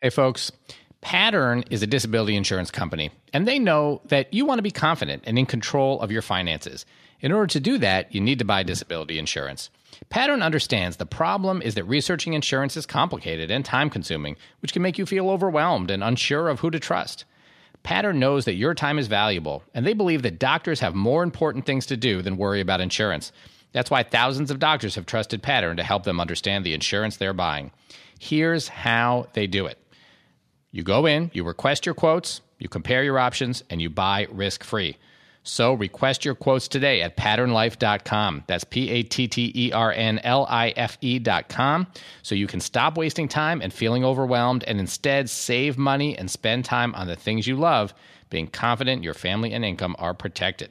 Hey, folks. Pattern is a disability insurance company, and they know that you want to be confident and in control of your finances. In order to do that, you need to buy disability insurance. Pattern understands the problem is that researching insurance is complicated and time consuming, which can make you feel overwhelmed and unsure of who to trust. Pattern knows that your time is valuable, and they believe that doctors have more important things to do than worry about insurance. That's why thousands of doctors have trusted Pattern to help them understand the insurance they're buying. Here's how they do it you go in, you request your quotes, you compare your options, and you buy risk free. So request your quotes today at patternlife.com. That's P A T T E R N L I F E.com. So you can stop wasting time and feeling overwhelmed and instead save money and spend time on the things you love, being confident your family and income are protected.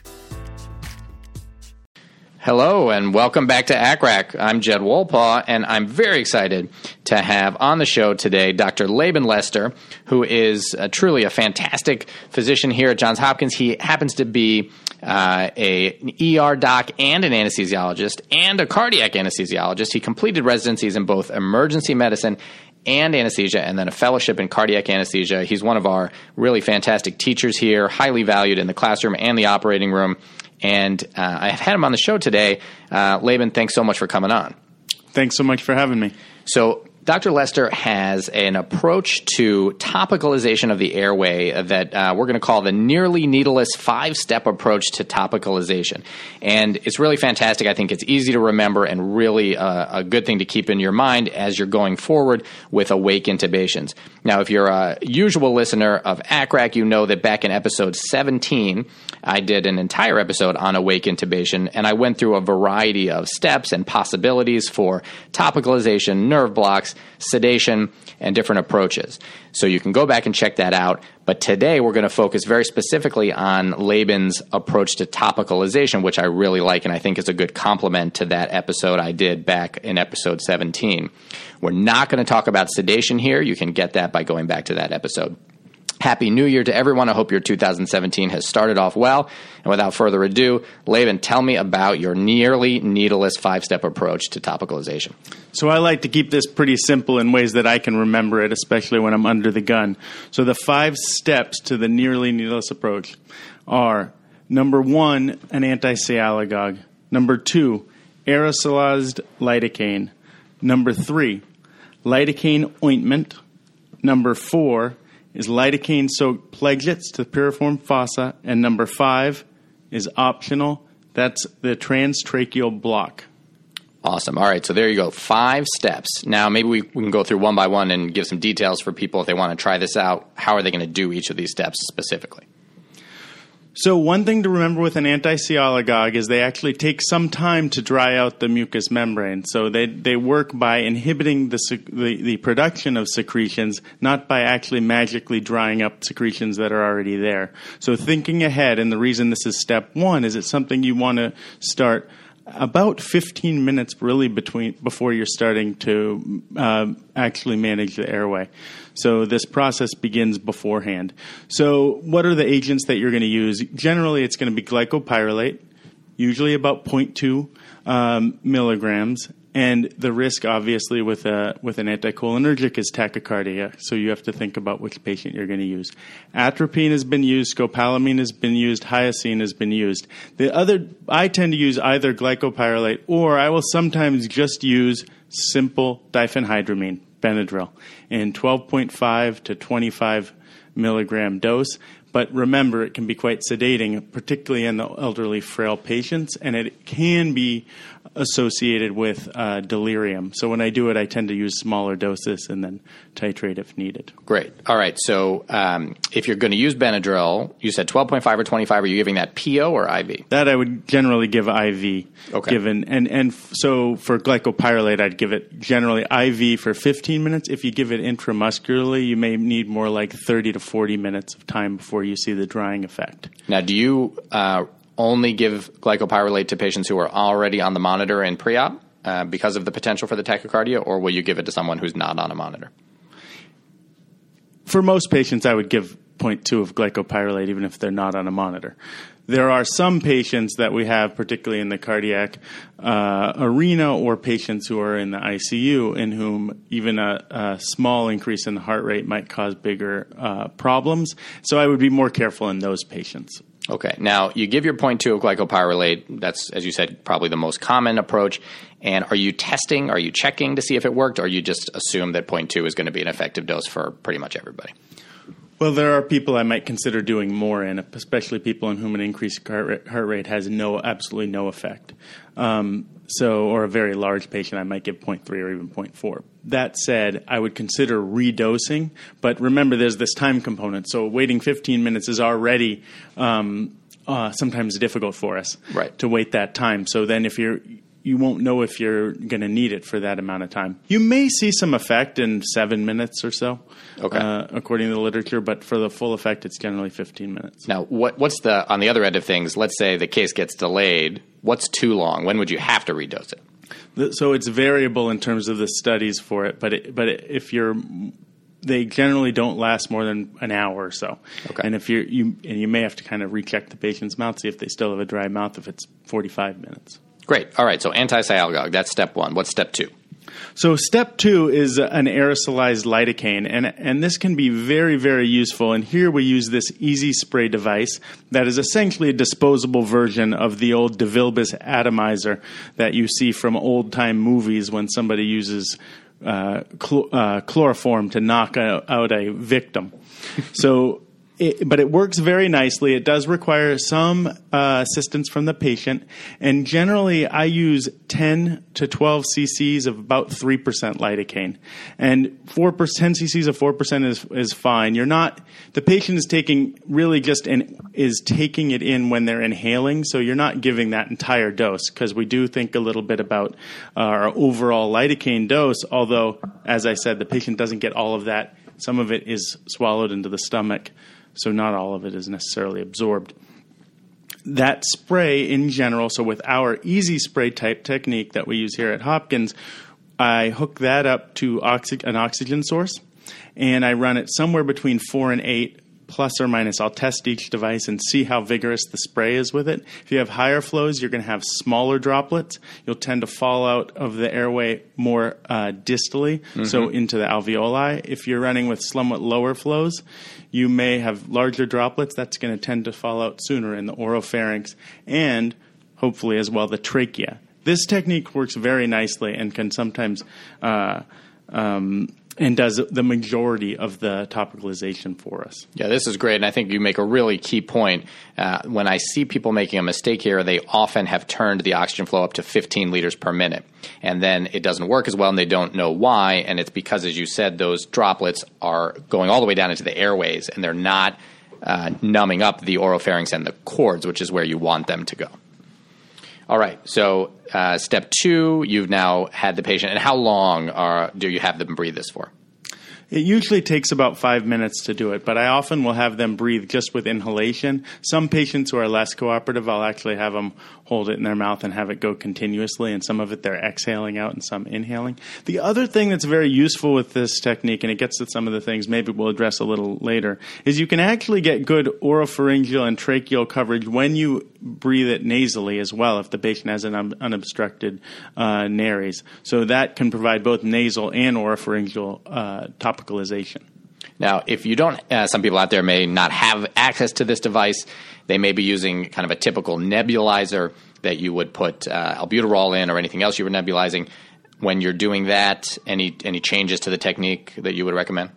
Hello and welcome back to ACCRAC. I'm Jed Wolpaw, and I'm very excited to have on the show today Dr. Laeben Lester, who is uh, truly a fantastic physician here at Johns Hopkins. He happens to be uh, a, an ER doc and an anesthesiologist and a cardiac anesthesiologist. He completed residencies in both emergency medicine and anesthesia, and then a fellowship in cardiac anesthesia. He's one of our really fantastic teachers here, highly valued in the classroom and the operating room. And uh, I've had him on the show today. Uh, Laeben, thanks so much for coming on. Thanks so much for having me. So, Dr. Lester has an approach to topicalization of the airway that uh, we're going to call the nearly needleless five step approach to topicalization. And it's really fantastic. I think it's easy to remember and really uh, a good thing to keep in your mind as you're going forward with awake intubations. Now, if you're a usual listener of ACCRAC, you know that back in episode 17, I did an entire episode on awake intubation, and I went through a variety of steps and possibilities for topicalization, nerve blocks, sedation, and different approaches. So you can go back and check that out. But today we're going to focus very specifically on Laeben's approach to topicalization, which I really like and I think is a good complement to that episode I did back in episode 17. We're not going to talk about sedation here. You can get that by going back to that episode. Happy New Year to everyone. I hope your 2017 has started off well. And without further ado, Laeben, tell me about your nearly needleless five step approach to topicalization. So, I like to keep this pretty simple in ways that I can remember it, especially when I'm under the gun. So, the five steps to the nearly needleless approach are number one, an anti sialagogue, number two, aerosolized lidocaine, number three, lidocaine ointment, number four, is lidocaine soaked pledgets to the piriform fossa, and number five is optional. That's the transtracheal block. Awesome. All right, so there you go. Five steps. Now, maybe we, we can go through one by one and give some details for people if they want to try this out. How are they going to do each of these steps specifically? So one thing to remember with an anti-sialagogue is they actually take some time to dry out the mucous membrane. So they, they work by inhibiting the, the, the production of secretions, not by actually magically drying up secretions that are already there. So thinking ahead, and the reason this is step one is it's something you want to start about 15 minutes really between before you're starting to uh, actually manage the airway. So this process begins beforehand. So what are the agents that you're going to use? Generally, it's going to be glycopyrrolate, usually about 0.2 um, milligrams. And the risk, obviously, with a with an anticholinergic is tachycardia. So you have to think about which patient you're going to use. Atropine has been used, scopolamine has been used, hyoscine has been used. The other, I tend to use either glycopyrrolate or I will sometimes just use simple diphenhydramine Benadryl in 12.5 to 25 milligram dose. But remember, it can be quite sedating, particularly in the elderly, frail patients, and it can be associated with uh, delirium. So when I do it, I tend to use smaller doses and then titrate if needed. Great. All right. So um, if you're going to use Benadryl, you said 12.5 or 25. Are you giving that PO or IV? That I would generally give IV. Okay. Given and and so for glycopyrrolate, I'd give it generally IV for 15 minutes. If you give it intramuscularly, you may need more like 30 to 40 minutes of time before you see the drying effect. Now, do you uh, only give glycopyrrolate to patients who are already on the monitor in pre-op uh, because of the potential for the tachycardia, or will you give it to someone who's not on a monitor? For most patients, I would give 0.2 of glycopyrrolate even if they're not on a monitor. There are some patients that we have, particularly in the cardiac uh, arena, or patients who are in the ICU, in whom even a, a small increase in the heart rate might cause bigger uh, problems. So I would be more careful in those patients. Okay. Now, you give your 0.2 of glycopyrrolate. That's, as you said, probably the most common approach. And are you testing, are you checking to see if it worked, or you just assume that two is going to be an effective dose for pretty much everybody? Well, there are people I might consider doing more in, especially people in whom an increased heart rate, heart rate has no, absolutely no effect. Um, so, or a very large patient, I might give 0.3 or even 0.4. That said, I would consider redosing, but remember there's this time component. So, waiting 15 minutes is already um, uh, sometimes difficult for us Right. to wait that time. So then, if you're you won't know if you're going to need it for that amount of time. You may see some effect in seven minutes or so, Okay. uh, according to the literature. But for the full effect, it's generally 15 minutes. Now, what, what's the, on the other end of things, let's say the case gets delayed. What's too long? When would you have to redose it? The- So it's variable in terms of the studies for it. But it, but if you're they generally don't last more than an hour or so. Okay. And if you're you and you may have to kind of recheck the patient's mouth, see if they still have a dry mouth if it's 45 minutes. Great. All right. So anti-sialagogue, that's step one. What's step two? So step two is an aerosolized lidocaine, and and this can be very very useful. And here we use this easy spray device that is essentially a disposable version of the old DeVilbiss atomizer that you see from old time movies when somebody uses uh, uh, chloroform to knock out, out a victim. so. It, but it works very nicely. It does require some uh, assistance from the patient, and generally I use 10 to 12 cc's of about 3% lidocaine, and 4 10 cc's of 4% is is fine. You're not the patient is taking really just and is taking it in when they're inhaling, so you're not giving that entire dose because we do think a little bit about our overall lidocaine dose. Although, as I said, the patient doesn't get all of that. Some of it is swallowed into the stomach so not all of it is necessarily absorbed. That spray in general, so with our easy spray type technique that we use here at Hopkins, I hook that up to oxy- an oxygen source and I run it somewhere between four and eight plus or minus. I'll test each device and see how vigorous the spray is with it. If you have higher flows, you're going to have smaller droplets. You'll tend to fall out of the airway more uh, distally, so into the alveoli. If you're running with somewhat lower flows, you may have larger droplets. That's going to tend to fall out sooner in the oropharynx and hopefully as well the trachea. This technique works very nicely and can sometimes uh, um, and does the majority of the topicalization for us. Yeah, this is great, and I think you make a really key point. Uh, when I see people making a mistake here, they often have turned the oxygen flow up to 15 liters per minute, and then it doesn't work as well, and they don't know why. And it's because, as you said, those droplets are going all the way down into the airways, and they're not uh, numbing up the oropharynx and the cords, which is where you want them to go. All right. So uh, step two, you've now had the patient, and how long are, do you have them breathe this for? It usually takes about five minutes to do it, but I often will have them breathe just with inhalation. Some patients who are less cooperative, I'll actually have them hold it in their mouth and have it go continuously, and some of it they're exhaling out and some inhaling. The other thing that's very useful with this technique, and it gets to some of the things maybe we'll address a little later, is you can actually get good oropharyngeal and tracheal coverage when you breathe it nasally as well if the patient has an un- unobstructed uh, nares. So that can provide both nasal and oropharyngeal uh, topicalization. Now, if you don't, uh, some people out there may not have access to this device. They may be using kind of a typical nebulizer that you would put uh, albuterol in or anything else you were nebulizing. when you're doing that? Any any changes to the technique that you would recommend?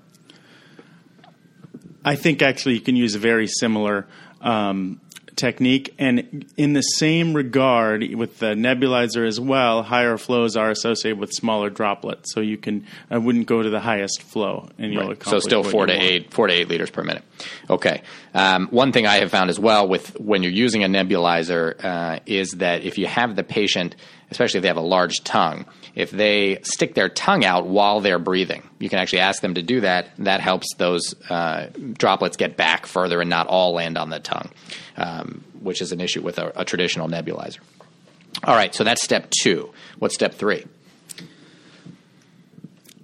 I think actually you can use a very similar um, technique. And in the same regard, with the nebulizer as well, higher flows are associated with smaller droplets. So you can, I wouldn't go to the highest flow, and you'll right. So still four to eight, four to eight liters per minute. Okay. Um, one thing I have found as well with when you're using a nebulizer uh, is that if you have the patient, especially if they have a large tongue, if they stick their tongue out while they're breathing, you can actually ask them to do that. That helps those uh, droplets get back further and not all land on the tongue, um, which is an issue with a, a traditional nebulizer. All right, so that's step two. What's step three?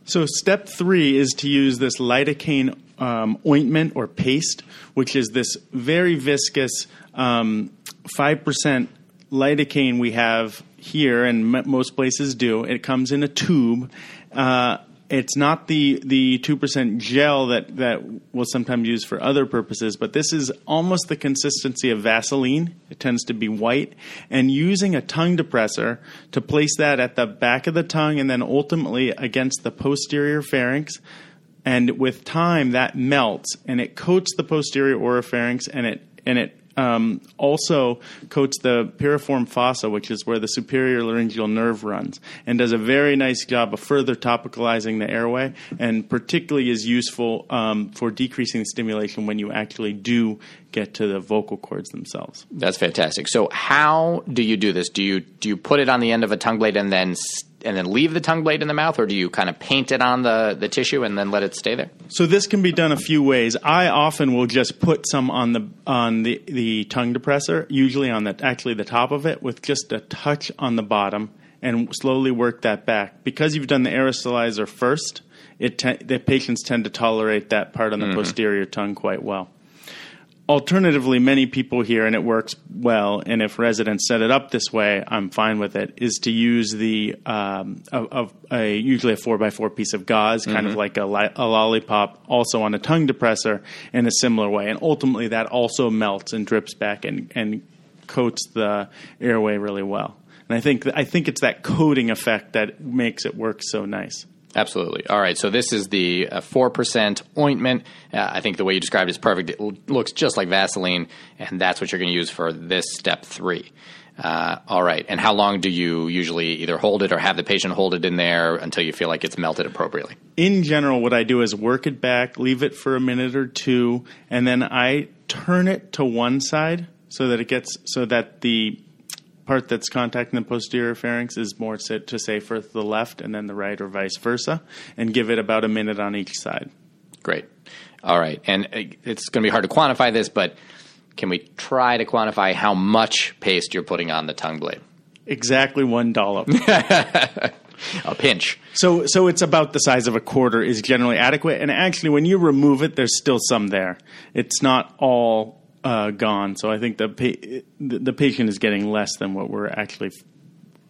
So, step three is to use this lidocaine um, ointment or paste, which is this very viscous um, 5% lidocaine we have here, and m- most places do. It comes in a tube. Uh, it's not the the two percent gel that that we'll sometimes use for other purposes, but this is almost the consistency of Vaseline. It tends to be white, and using a tongue depressor to place that at the back of the tongue and then ultimately against the posterior pharynx. And with time, that melts and it coats the posterior oropharynx and it and it um, also coats the piriform fossa, which is where the superior laryngeal nerve runs, and does a very nice job of further topicalizing the airway, and particularly is useful um, for decreasing the stimulation when you actually do get to the vocal cords themselves. That's fantastic. So, how do you do this? Do you do you put it on the end of a tongue blade and then and then leave the tongue blade in the mouth, or do you kind of paint it on the, the tissue and then let it stay there? So this can be done a few ways. I often will just put some on the on the, the tongue depressor, usually on the actually the top of it, with just a touch on the bottom, and slowly work that back. Because you've done the aerosolizer first, it te- the patients tend to tolerate that part on the mm-hmm. posterior tongue quite well alternatively, many people here, and it works well. And if residents set it up this way, I'm fine with it. Is to use the um, of, a usually a four by four piece of gauze, kind mm-hmm. of like a, li- a lollipop, also on a tongue depressor in a similar way. And ultimately, that also melts and drips back and and coats the airway really well. And I think I think it's that coating effect that makes it work so nice. Absolutely. All right. So this is the uh, four percent ointment. Uh, I think the way you described it is perfect. It l- looks just like Vaseline, and that's what you're going to use for this step three. Uh, all right. And how long do you usually either hold it or have the patient hold it in there until you feel like it's melted appropriately? In general, what I do is work it back, leave it for a minute or two, and then I turn it to one side so that it gets so that the part that's contacting the posterior pharynx is more to say for the left and then the right or vice versa, and give it about a minute on each side. Great. All right. And uh, it's going to be hard to quantify this, but can we try to quantify how much paste you're putting on the tongue blade? Exactly one dollop. a pinch. So, so it's about the size of a quarter is generally adequate. And actually, when you remove it, there's still some there. It's not all uh, gone. So I think the pa- the patient is getting less than what we're actually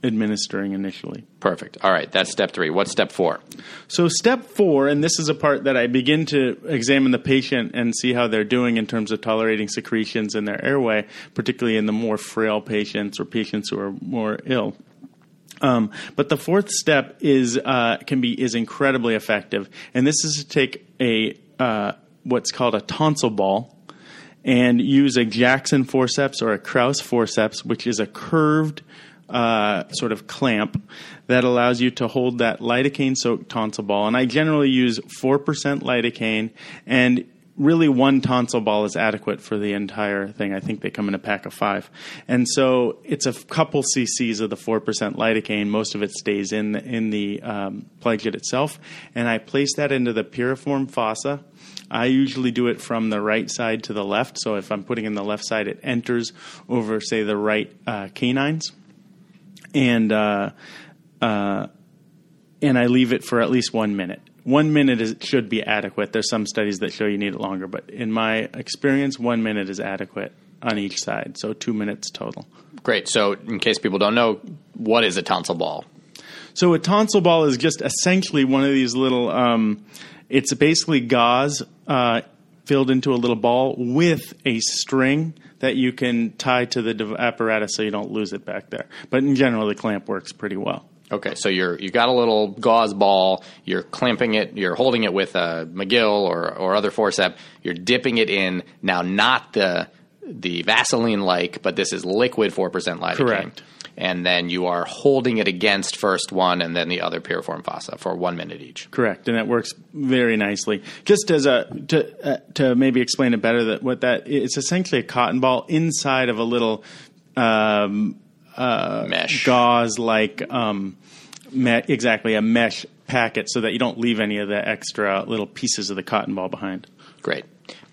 administering initially. Perfect. All right, that's step three. What's step four? So, step four, and this is a part that I begin to examine the patient and see how they're doing in terms of tolerating secretions in their airway, particularly in the more frail patients or patients who are more ill. Um, but the fourth step is uh, can be is incredibly effective, and this is to take a uh, what's called a tonsil ball and use a Jackson forceps or a Krause forceps, which is a curved uh, sort of clamp that allows you to hold that lidocaine soaked tonsil ball. And I generally use 4% lidocaine, and really one tonsil ball is adequate for the entire thing. I think they come in a pack of five. And so it's a couple cc's of the 4% lidocaine. Most of it stays in the, in the um, itself. And I place that into the piriform fossa I usually do it from the right side to the left. So if I'm putting in the left side, it enters over, say, the right uh, canines, and uh, uh, and I leave it for at least one minute. One minute is, should be adequate. There's some studies that show you need it longer, but in my experience, one minute is adequate on each side. So two minutes total. Great. So in case people don't know, what is a tonsil ball? So a tonsil ball is just essentially one of these little. Um, it's basically gauze uh, filled into a little ball with a string that you can tie to the apparatus so you don't lose it back there. But in general, the clamp works pretty well. Okay, so you're you got a little gauze ball. You're clamping it. You're holding it with a Magill or or other forceps. You're dipping it in now, not the the Vaseline like, but this is liquid four percent lidocaine. Correct. And then you are holding it against first one and then the other piriform fossa for one minute each. Correct, and that works very nicely. Just as a to uh, to maybe explain it better, that what that it's essentially a cotton ball inside of a little um, uh, Mesh. gauze like um, me- exactly a mesh packet, so that you don't leave any of the extra little pieces of the cotton ball behind. Great.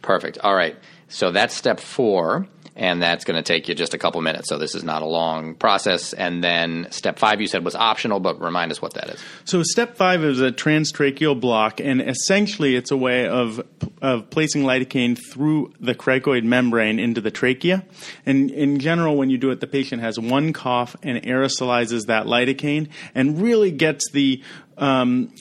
Perfect. All right. So that's step four, and that's going to take you just a couple minutes. So this is not a long process. And then step five, you said was optional, but remind us what that is. So step five is a transtracheal block, and essentially it's a way of of placing lidocaine through the cricoid membrane into the trachea. And in general, when you do it, the patient has one cough and aerosolizes that lidocaine, and really gets the um,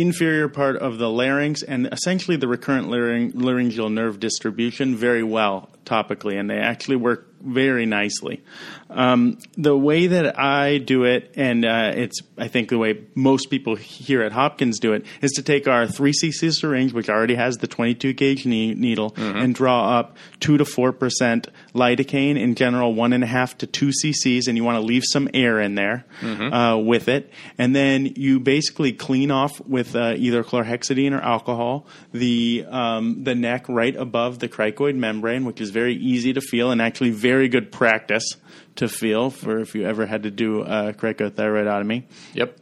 inferior part of the larynx and essentially the recurrent laryng- laryngeal nerve distribution very well topically, and they actually work very nicely. Um, the way that I do it, and uh, it's I think the way most people here at Hopkins do it, is to take our 3cc syringe, which already has the 22 gauge ne- needle, and draw up two to four percent lidocaine. In general, one and a half to two cc's, and you want to leave some air in there uh, with it, and then you basically clean off with uh, either chlorhexidine or alcohol the um, the neck right above the cricoid membrane, which is very easy to feel and actually very good practice to feel for if you ever had to do a cricothyroidotomy. Yep.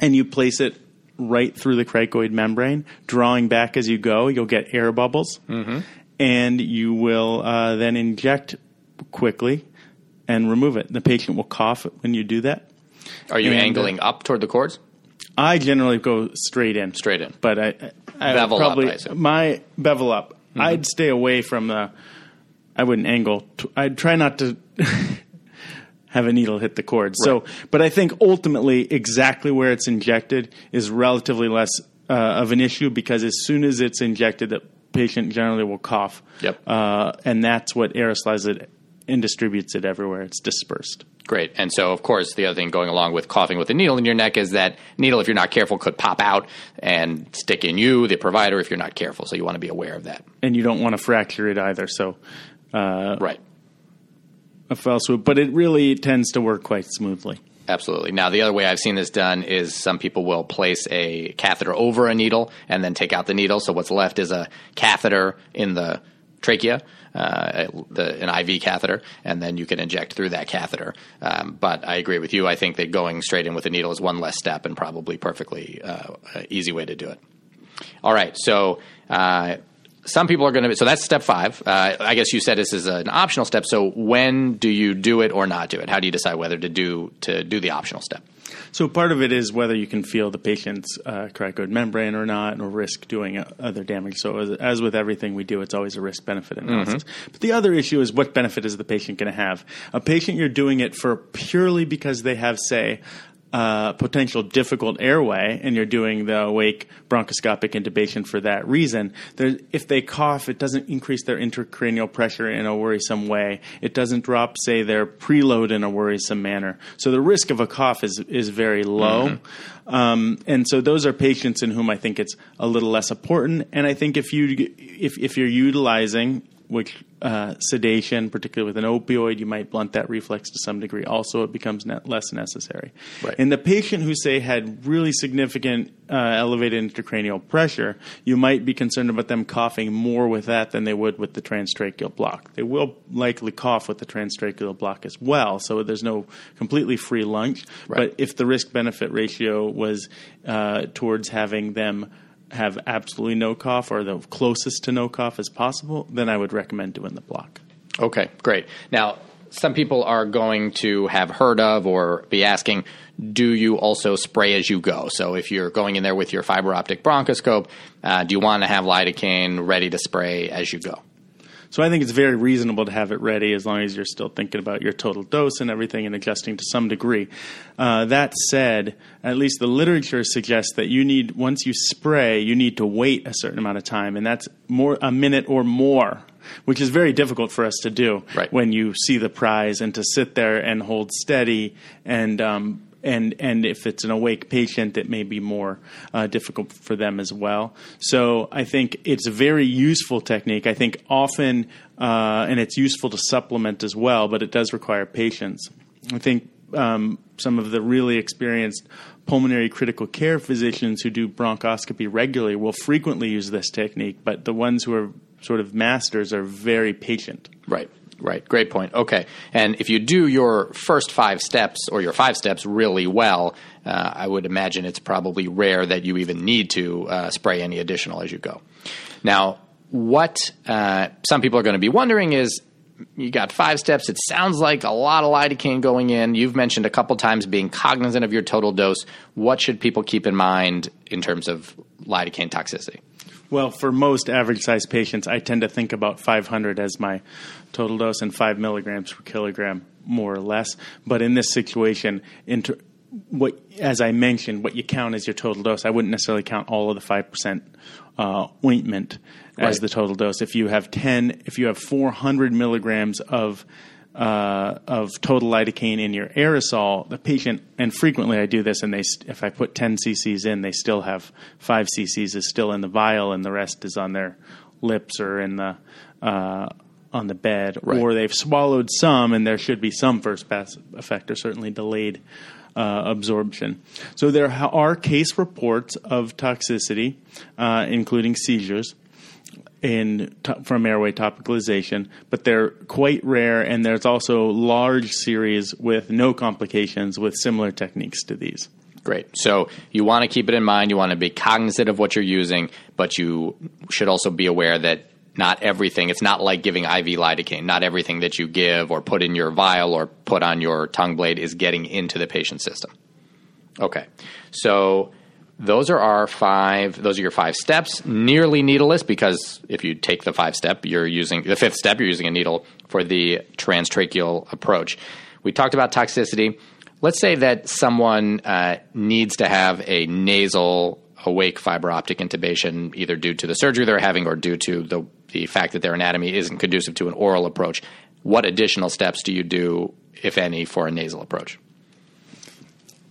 And you place it right through the cricoid membrane, drawing back as you go. You'll get air bubbles, and you will uh, then inject quickly and remove it. The patient will cough when you do that. Are you And, uh, angling up toward the cords? I generally go straight in. Straight in. but I, I Bevel up, probably I my bevel up. I'd stay away from the. I wouldn't angle. t- I'd try not to have a needle hit the cord. So, but I think ultimately, exactly where it's injected is relatively less uh, of an issue because as soon as it's injected, the patient generally will cough. Yep. Uh, and that's what aerosolizes it and distributes it everywhere. It's dispersed. Great. And so, of course, the other thing going along with coughing with a needle in your neck is that needle, if you're not careful, could pop out and stick in you, the provider, if you're not careful. So you want to be aware of that. And you don't want to fracture it either. So, uh, Right. a fell swoop, but it really tends to work quite smoothly. Absolutely. Now, the other way I've seen this done is some people will place a catheter over a needle and then take out the needle. So what's left is a catheter in the trachea, uh, the, an IV catheter, and then you can inject through that catheter. Um, but I agree with you. I think that going straight in with a needle is one less step and probably perfectly uh, easy way to do it. All right. So uh, some people are going to. be So that's step five. Uh, I guess you said this is an optional step. So when do you do it or not do it? How do you decide whether to do to do the optional step? So part of it is whether you can feel the patient's uh, membrane or not, or risk doing uh, other damage. So as, as with everything we do, it's always a risk benefit analysis. But the other issue is what benefit is the patient going to have? A patient you're doing it for purely because they have, say, uh, potential difficult airway, and you're doing the awake bronchoscopic intubation for that reason. There, if they cough, it doesn't increase their intracranial pressure in a worrisome way. It doesn't drop, say, their preload in a worrisome manner. So the risk of a cough is is very low. Um, and so those are patients in whom I think it's a little less important. And I think if you if if you're utilizing which uh, sedation, particularly with an opioid, you might blunt that reflex to some degree. Also, it becomes ne- less necessary. Right. In the patient who say had really significant uh, elevated intracranial pressure, you might be concerned about them coughing more with that than they would with the transtracheal block. They will likely cough with the transtracheal block as well, so there's no completely free lunch. Right. But if the risk benefit ratio was uh, towards having them have absolutely no cough or the closest to no cough as possible, then I would recommend doing the block. Okay, great. Now, some people are going to have heard of or be asking, do you also spray as you go? So if you're going in there with your fiber optic bronchoscope, uh, do you want to have lidocaine ready to spray as you go? So I think it's very reasonable to have it ready as long as you're still thinking about your total dose and everything and adjusting to some degree. Uh, that said, at least the literature suggests that you need once you spray, you need to wait a certain amount of time, and that's more a minute or more. Which is very difficult for us to do Right. when you see the prize and to sit there and hold steady and um, and and if it's an awake patient, it may be more uh, difficult for them as well. So I think it's a very useful technique. I think often, uh, and it's useful to supplement as well, but it does require patience. I think um, some of the really experienced pulmonary critical care physicians who do bronchoscopy regularly will frequently use this technique, but the ones who are sort of masters are very patient. Right. Right. Great point. Okay. And if you do your first five steps or your five steps really well, uh, I would imagine it's probably rare that you even need to uh, spray any additional as you go. Now, what uh, some people are going to be wondering is you got five steps. It sounds like a lot of lidocaine going in. You've mentioned a couple times being cognizant of your total dose. What should people keep in mind in terms of lidocaine toxicity? Well, for most average sized patients, I tend to think about 500 as my total dose and 5 milligrams per kilogram, more or less. But in this situation, inter- what, as I mentioned, what you count as your total dose. I wouldn't necessarily count all of the 5% uh, ointment as Right. the total dose. If you have 10, if you have 400 milligrams of uh, of total lidocaine in your aerosol, the patient, and frequently I do this, and they, if I put 10 cc's in, they still have 5 cc's is still in the vial, and the rest is on their lips or in the uh, on the bed, Right. or they've swallowed some, and there should be some first pass effect, or certainly delayed uh, absorption. So there are case reports of toxicity, uh, including seizures in from airway topicalization, but they're quite rare, and there's also large series with no complications with similar techniques to these. Great. So you want to keep it in mind. You want to be cognizant of what you're using, but you should also be aware that not everything, it's not like giving IV lidocaine. Not everything that you give or put in your vial or put on your tongue blade is getting into the patient's system. Okay. So those are our five, those are your five steps. Nearly needleless because if you take the five step, you're using, the fifth step, you're using a needle for the transtracheal approach. We talked about toxicity. Let's say that someone uh, needs to have a nasal awake fiber optic intubation, either due to the surgery they're having or due to the, the fact that their anatomy isn't conducive to an oral approach. What additional steps do you do, if any, for a nasal approach?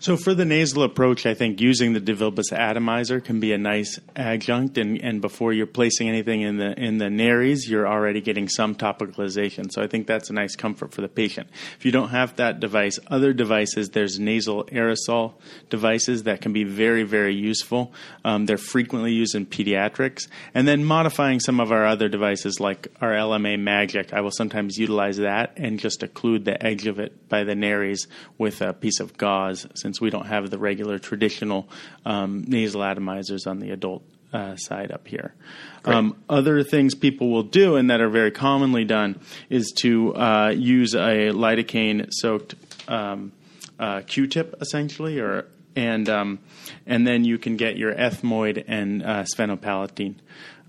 So for the nasal approach, I think using the DeVilbiss atomizer can be a nice adjunct, and, and before you're placing anything in the in the nares, you're already getting some topicalization. So I think that's a nice comfort for the patient. If you don't have that device, other devices, there's nasal aerosol devices that can be very very useful. Um, they're frequently used in pediatrics, and then modifying some of our other devices like our LMA MADgic, I will sometimes utilize that and just occlude the edge of it by the nares with a piece of gauze since we don't have the regular traditional um, nasal atomizers on the adult uh, side up here. Um, other things people will do and that are very commonly done is to uh, use a lidocaine soaked um, uh, Q-tip essentially, or and um, and then you can get your ethmoid and uh, sphenopalatine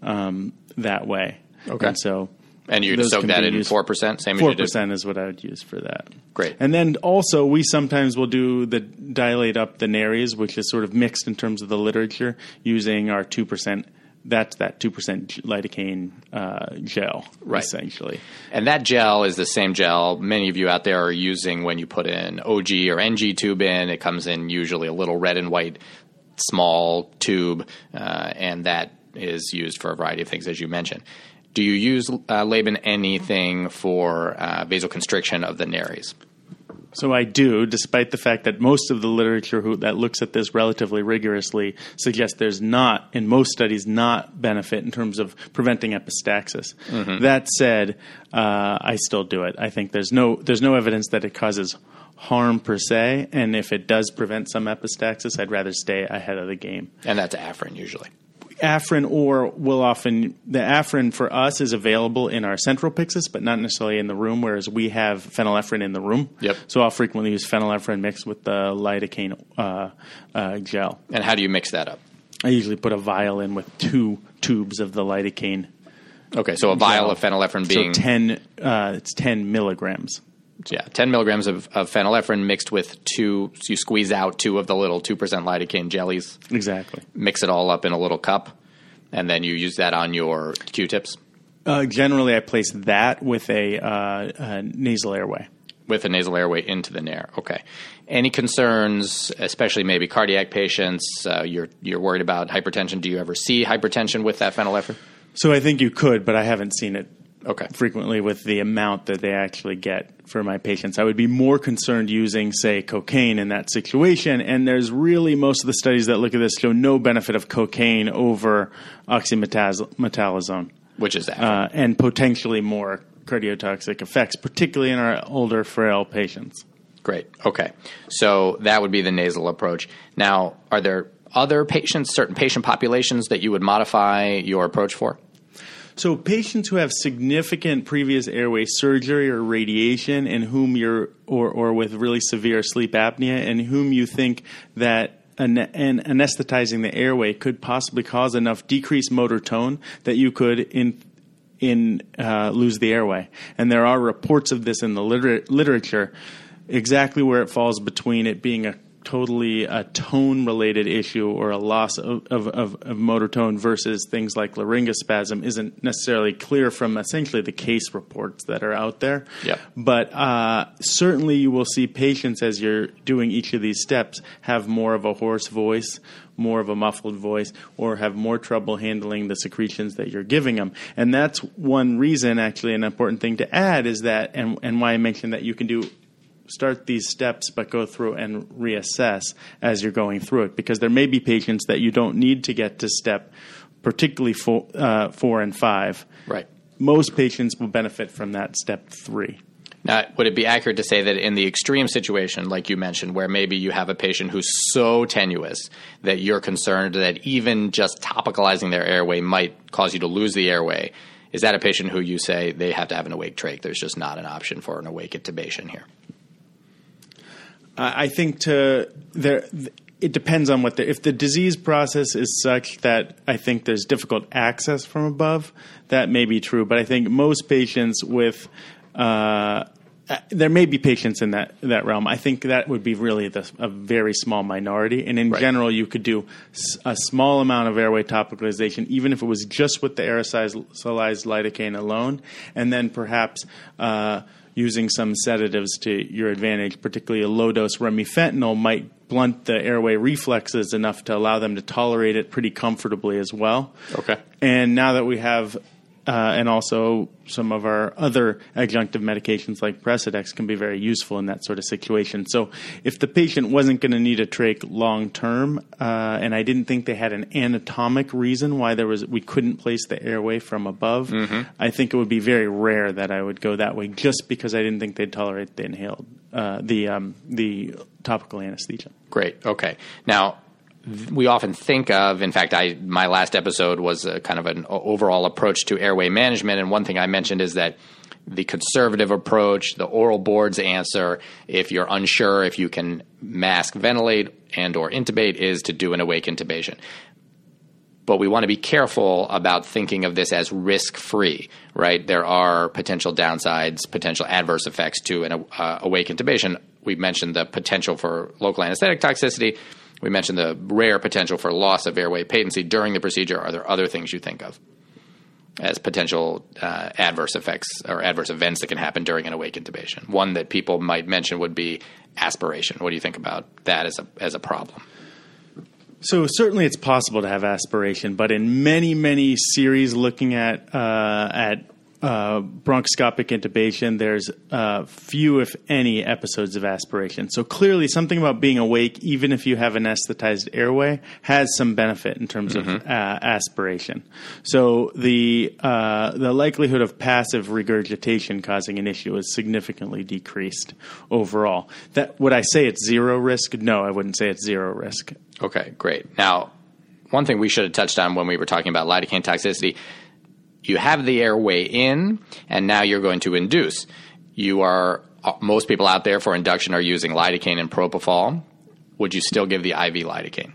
um, that way. Okay. And so And you soak that in four percent, same as Four you did. percent is what I would use for that. Great. And then also we sometimes will do the dilate up the nares, which is sort of mixed in terms of the literature, using our two percent. That's that two percent lidocaine uh, gel, Right. essentially. And that gel is the same gel many of you out there are using when you put in OG or NG tube in. It comes in usually a little red and white small tube, uh, and that is used for a variety of things, as you mentioned. Do you use uh, Laeben anything for uh, vasoconstriction of the nares? So I do, despite the fact that most of the literature who, that looks at this relatively rigorously suggests there's not, in most studies, not benefit in terms of preventing epistaxis. That said, uh, I still do it. I think there's no there's no evidence that it causes harm per se, and if it does prevent some epistaxis, I'd rather stay ahead of the game. And that's Afrin usually. Afrin or will often the Afrin for us is available in our central Pyxis, but not necessarily in the room. Whereas we have phenylephrine in the room. Yep. So I'll frequently use phenylephrine mixed with the lidocaine uh, uh, gel. And how do you mix that up? I usually put a vial in with two tubes of the lidocaine. Okay, so a vial Gel. of phenylephrine being so ten, uh, it's ten milligrams. Yeah, 10 milligrams of, of phenylephrine mixed with two, so you squeeze out two of the little 2% lidocaine jellies, Exactly. mix it all up in a little cup, and then you use that on your Q-tips. Uh, generally, I place that with a, uh, a nasal airway. with a nasal airway into the nair. Okay. Any concerns, especially maybe cardiac patients? Uh, you're you're worried about hypertension. Do you ever see hypertension with that phenylephrine? So I think you could, but I haven't seen it Okay. frequently with the amount that they actually get for my patients. I would be more concerned using, say, cocaine in that situation. And there's really most of the studies that look at this show no benefit of cocaine over oxymetazoline, Which is that? uh, and potentially more cardiotoxic effects, particularly in our older, frail patients. Great. Okay. So that would be the nasal approach. Now, are there other patients, certain patient populations that you would modify your approach for? So, patients who have significant previous airway surgery or radiation, and whom you're, or, or with really severe sleep apnea, and whom you think that an, an anesthetizing the airway could possibly cause enough decreased motor tone that you could in in uh, lose the airway. And there are reports of this in the liter- literature. Exactly where it falls between it being a totally a tone related issue or a loss of, of, of, of motor tone versus things like laryngospasm isn't necessarily clear from essentially the case reports that are out there. Yep. But uh, certainly you will see patients as you're doing each of these steps have more of a hoarse voice, more of a muffled voice, or have more trouble handling the secretions that you're giving them. And that's one reason, actually, an important thing to add is that, and, and why I mentioned that you can do start these steps but go through and reassess as you're going through it because there may be patients that you don't need to get to step particularly four, uh, four and five Right. most patients will benefit from that step three Now, would it be accurate to say that in the extreme situation, like you mentioned, where maybe you have a patient who's so tenuous that you're concerned that even just topicalizing their airway might cause you to lose the airway, is that a patient who you say they have to have an awake trach? There's just not an option for an awake intubation here. I think to there, it depends on what the if the disease process is such that I think there's difficult access from above. That may be true, but I think most patients with uh, uh, there may be patients in that that realm. I think that would be really the, a very small minority, and in Right. general, you could do a small amount of airway topicalization, even if it was just with the aerosolized lidocaine alone, and then perhaps. Uh, using some sedatives to your advantage, particularly a low dose remifentanil, might blunt the airway reflexes enough to allow them to tolerate it pretty comfortably as well. Okay. And now that we have, uh, and also some of our other adjunctive medications like Precedex can be very useful in that sort of situation. So if the patient wasn't going to need a trach long term, uh, and I didn't think they had an anatomic reason why there was we couldn't place the airway from above, I think it would be very rare that I would go that way, just because I didn't think they'd tolerate the inhaled, uh, the um, the topical anesthesia. Great. Okay. Now, we often think of, in fact, I my last episode was kind of an overall approach to airway management, and one thing I mentioned is that the conservative approach, the oral board's answer, if you're unsure if you can mask, ventilate, and or intubate, is to do an awake intubation but we want to be careful about thinking of this as risk free, right? There are potential downsides, potential adverse effects to an uh, awake intubation. We mentioned the potential for local anesthetic toxicity. We mentioned the rare potential for loss of airway patency during the procedure. Are there other things you think of as potential uh, adverse effects or adverse events that can happen during an awake intubation? One that people might mention would be aspiration. What do you think about that as a as a problem? So certainly it's possible to have aspiration, but in many many series looking at uh, at uh, bronchoscopic intubation, there's uh, few, if any, episodes of aspiration. So clearly, something about being awake, even if you have anesthetized airway, has some benefit in terms of uh, aspiration. So the uh, the likelihood of passive regurgitation causing an issue is significantly decreased overall. That would I say it's zero risk? No, I wouldn't say it's zero risk. Okay, great. Now, one thing we should have touched on when we were talking about lidocaine toxicity, you have the airway in, and now you're going to induce. You are uh, most people out there for induction are using lidocaine and propofol. Would you still give the IV lidocaine?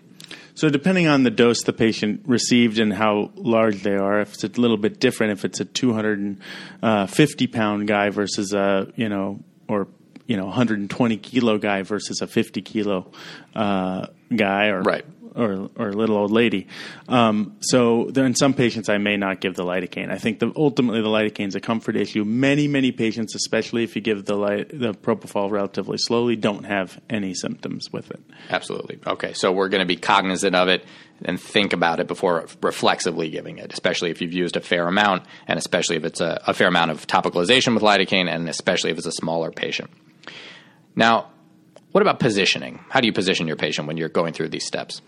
So depending on the dose the patient received and how large they are, if it's a little bit different, if it's a 250 pound guy versus a you know or you know 120 kilo guy versus a 50 kilo uh, guy or Right. Or or little old lady. Um, so there, in some patients, I may not give the lidocaine. I think the, ultimately the lidocaine is a comfort issue. Many many patients, especially if you give the the propofol relatively slowly, don't have any symptoms with it. Absolutely. Okay, so we're going to be cognizant of it and think about it before reflexively giving it, especially if you've used a fair amount, and especially if it's a, a fair amount of topicalization with lidocaine, and especially if it's a smaller patient. Now, what about positioning? How do you position your patient when you're going through these steps?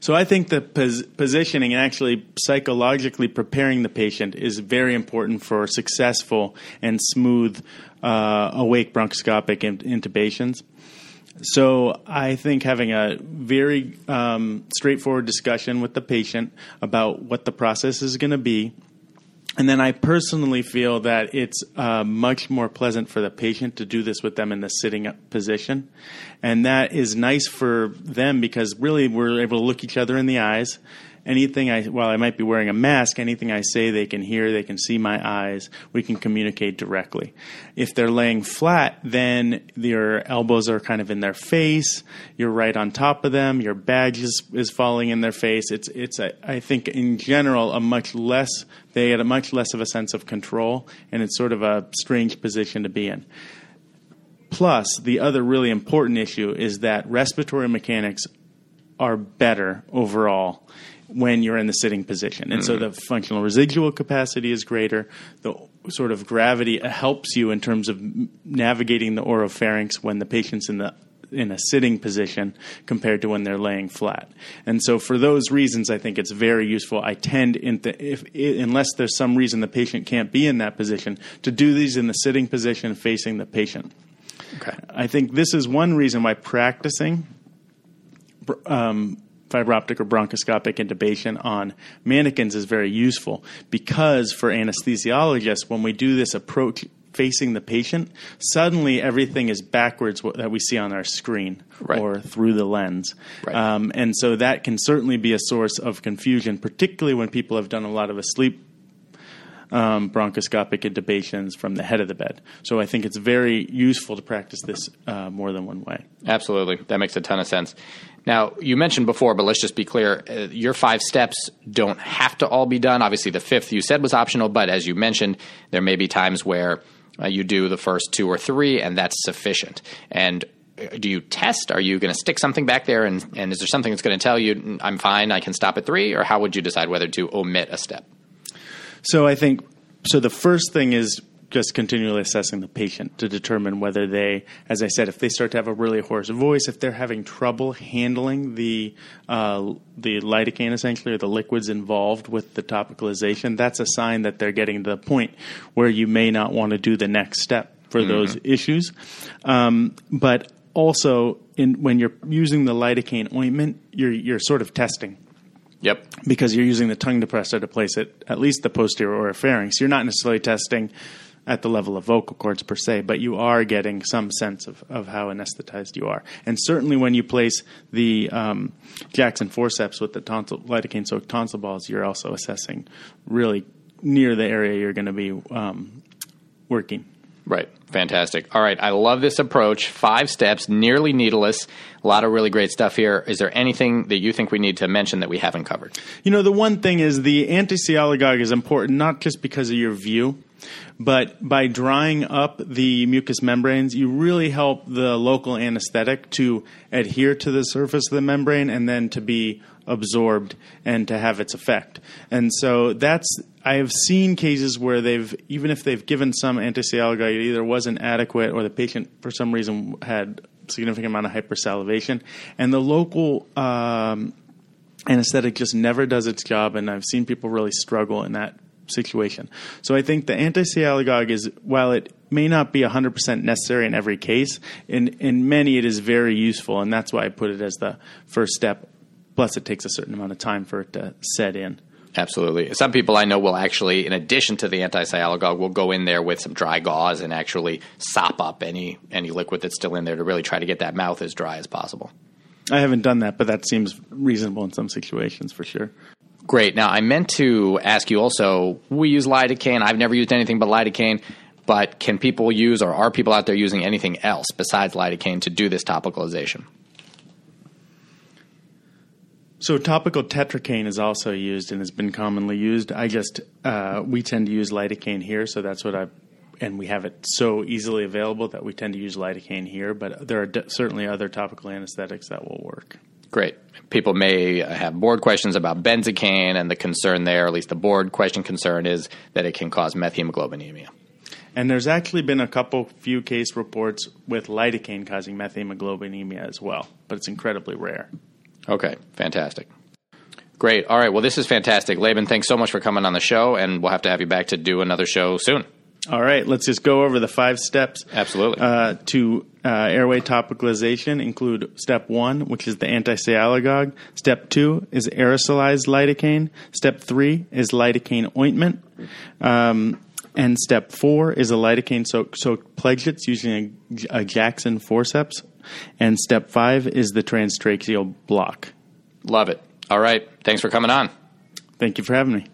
So I think the pos- positioning and actually psychologically preparing the patient is very important for successful and smooth uh, awake bronchoscopic in- intubations. So I think having a very um, straightforward discussion with the patient about what the process is going to be and then I personally feel that it's uh, much more pleasant for the patient to do this with them in the sitting up position. And that is nice for them because really we're able to look each other in the eyes anything I, while I might be wearing a mask, anything I say they can hear, they can see my eyes, we can communicate directly. If they're laying flat, then your elbows are kind of in their face, you're right on top of them, your badge is, is falling in their face. It's, it's a, I think in general, a much less, they get a much less of a sense of control, and it's sort of a strange position to be in. Plus, the other really important issue is that respiratory mechanics are better overall when you're in the sitting position. And mm-hmm. so the functional residual capacity is greater. The sort of gravity helps you in terms of navigating the oropharynx when the patient's in the in a sitting position compared to when they're laying flat. And so for those reasons I think it's very useful. I tend the, if unless there's some reason the patient can't be in that position to do these in the sitting position facing the patient. Okay. I think this is one reason why practicing um, fiber optic or bronchoscopic intubation on mannequins is very useful because for anesthesiologists, when we do this approach facing the patient, suddenly everything is backwards that we see on our screen right. or through the lens. Right. Um, and so that can certainly be a source of confusion, particularly when people have done a lot of asleep um, bronchoscopic intubations from the head of the bed. So I think it's very useful to practice this uh, more than one way. Absolutely. That makes a ton of sense. Now, you mentioned before, but let's just be clear uh, your five steps don't have to all be done. Obviously, the fifth you said was optional, but as you mentioned, there may be times where uh, you do the first two or three, and that's sufficient. And uh, do you test? Are you going to stick something back there, and, and is there something that's going to tell you, I'm fine, I can stop at three, or how would you decide whether to omit a step? So I think so. The first thing is just continually assessing the patient to determine whether they, as I said, if they start to have a really hoarse voice, if they're having trouble handling the uh, the lidocaine essentially or the liquids involved with the topicalization, that's a sign that they're getting to the point where you may not want to do the next step for mm-hmm. those issues. Um, but also, in, when you're using the lidocaine ointment, you're you're sort of testing Yep. Because you're using the tongue depressor to place it at least the posterior oropharynx. You're not necessarily testing at the level of vocal cords per se, but you are getting some sense of, of how anesthetized you are. And certainly when you place the um, Jackson forceps with the tonsil, lidocaine soaked tonsil balls, you're also assessing really near the area you're going to be um, working. Right. Fantastic. All right. I love this approach. Five steps, nearly needleless. A lot of really great stuff here. Is there anything that you think we need to mention that we haven't covered? You know, the one thing is the anti-sialagogue is important not just because of your view, but by drying up the mucous membranes, you really help the local anesthetic to adhere to the surface of the membrane and then to be absorbed and to have its effect. And so that's I have seen cases where they've even if they've given some anti-sialagogue, it either wasn't adequate or the patient for some reason had significant amount of hypersalivation, and the local um, anesthetic just never does its job. And I've seen people really struggle in that situation. So I think the anti-sialagogue is while it may not be 100% necessary in every case, in in many it is very useful, and that's why I put it as the first step. Plus, it takes a certain amount of time for it to set in. Absolutely. Some people I know will actually, in addition to the anti-sialagogue, will go in there with some dry gauze and actually sop up any any liquid that's still in there to really try to get that mouth as dry as possible. I haven't done that, but that seems reasonable in some situations for sure. Great. Now, I meant to ask you also. We use lidocaine. I've never used anything but lidocaine. But can people use, or are people out there using anything else besides lidocaine to do this topicalization? So topical tetracaine is also used and has been commonly used. I just uh, we tend to use lidocaine here, so that's what I and we have it so easily available that we tend to use lidocaine here. But there are d- certainly other topical anesthetics that will work. Great. People may have board questions about benzocaine, and the concern there, at least the board question concern, is that it can cause methemoglobinemia. And there's actually been a couple few case reports with lidocaine causing methemoglobinemia as well, but it's incredibly rare. Okay, fantastic. Great. All right. Well, this is fantastic. Laeben, thanks so much for coming on the show, and we'll have to have you back to do another show soon. All right, let's just go over the five steps. Absolutely. Uh, to uh, airway topicalization include step one, which is the anti-sialagogue. Step two is aerosolized lidocaine. Step three is lidocaine ointment. Um, and step four is a lidocaine soaked, soaked pledgets using a, a Jackson forceps. And step five is the transtracheal block. Love it. All right. Thanks for coming on. Thank you for having me.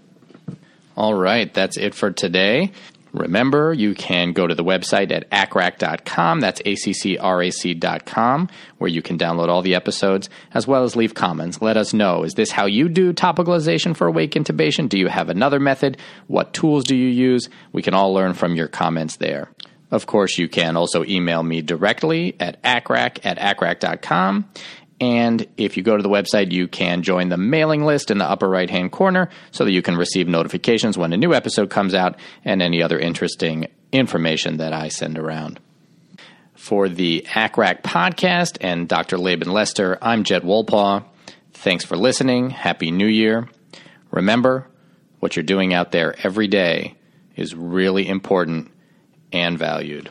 All right. That's it for today. Remember, you can go to the website at accrac.com. That's A-C-C-R-A-C.com, where you can download all the episodes, as well as leave comments. Let us know. Is this how you do topicalization for awake intubation? Do you have another method? What tools do you use? We can all learn from your comments there. Of course, you can also email me directly at accrac at accrac.com. And if you go to the website, you can join the mailing list in the upper right hand corner so that you can receive notifications when a new episode comes out and any other interesting information that I send around. For the ACCRAC podcast and Dr. Laeben Lester, I'm Jed Wolpaw. Thanks for listening. Happy New Year. Remember, what you're doing out there every day is really important and valued.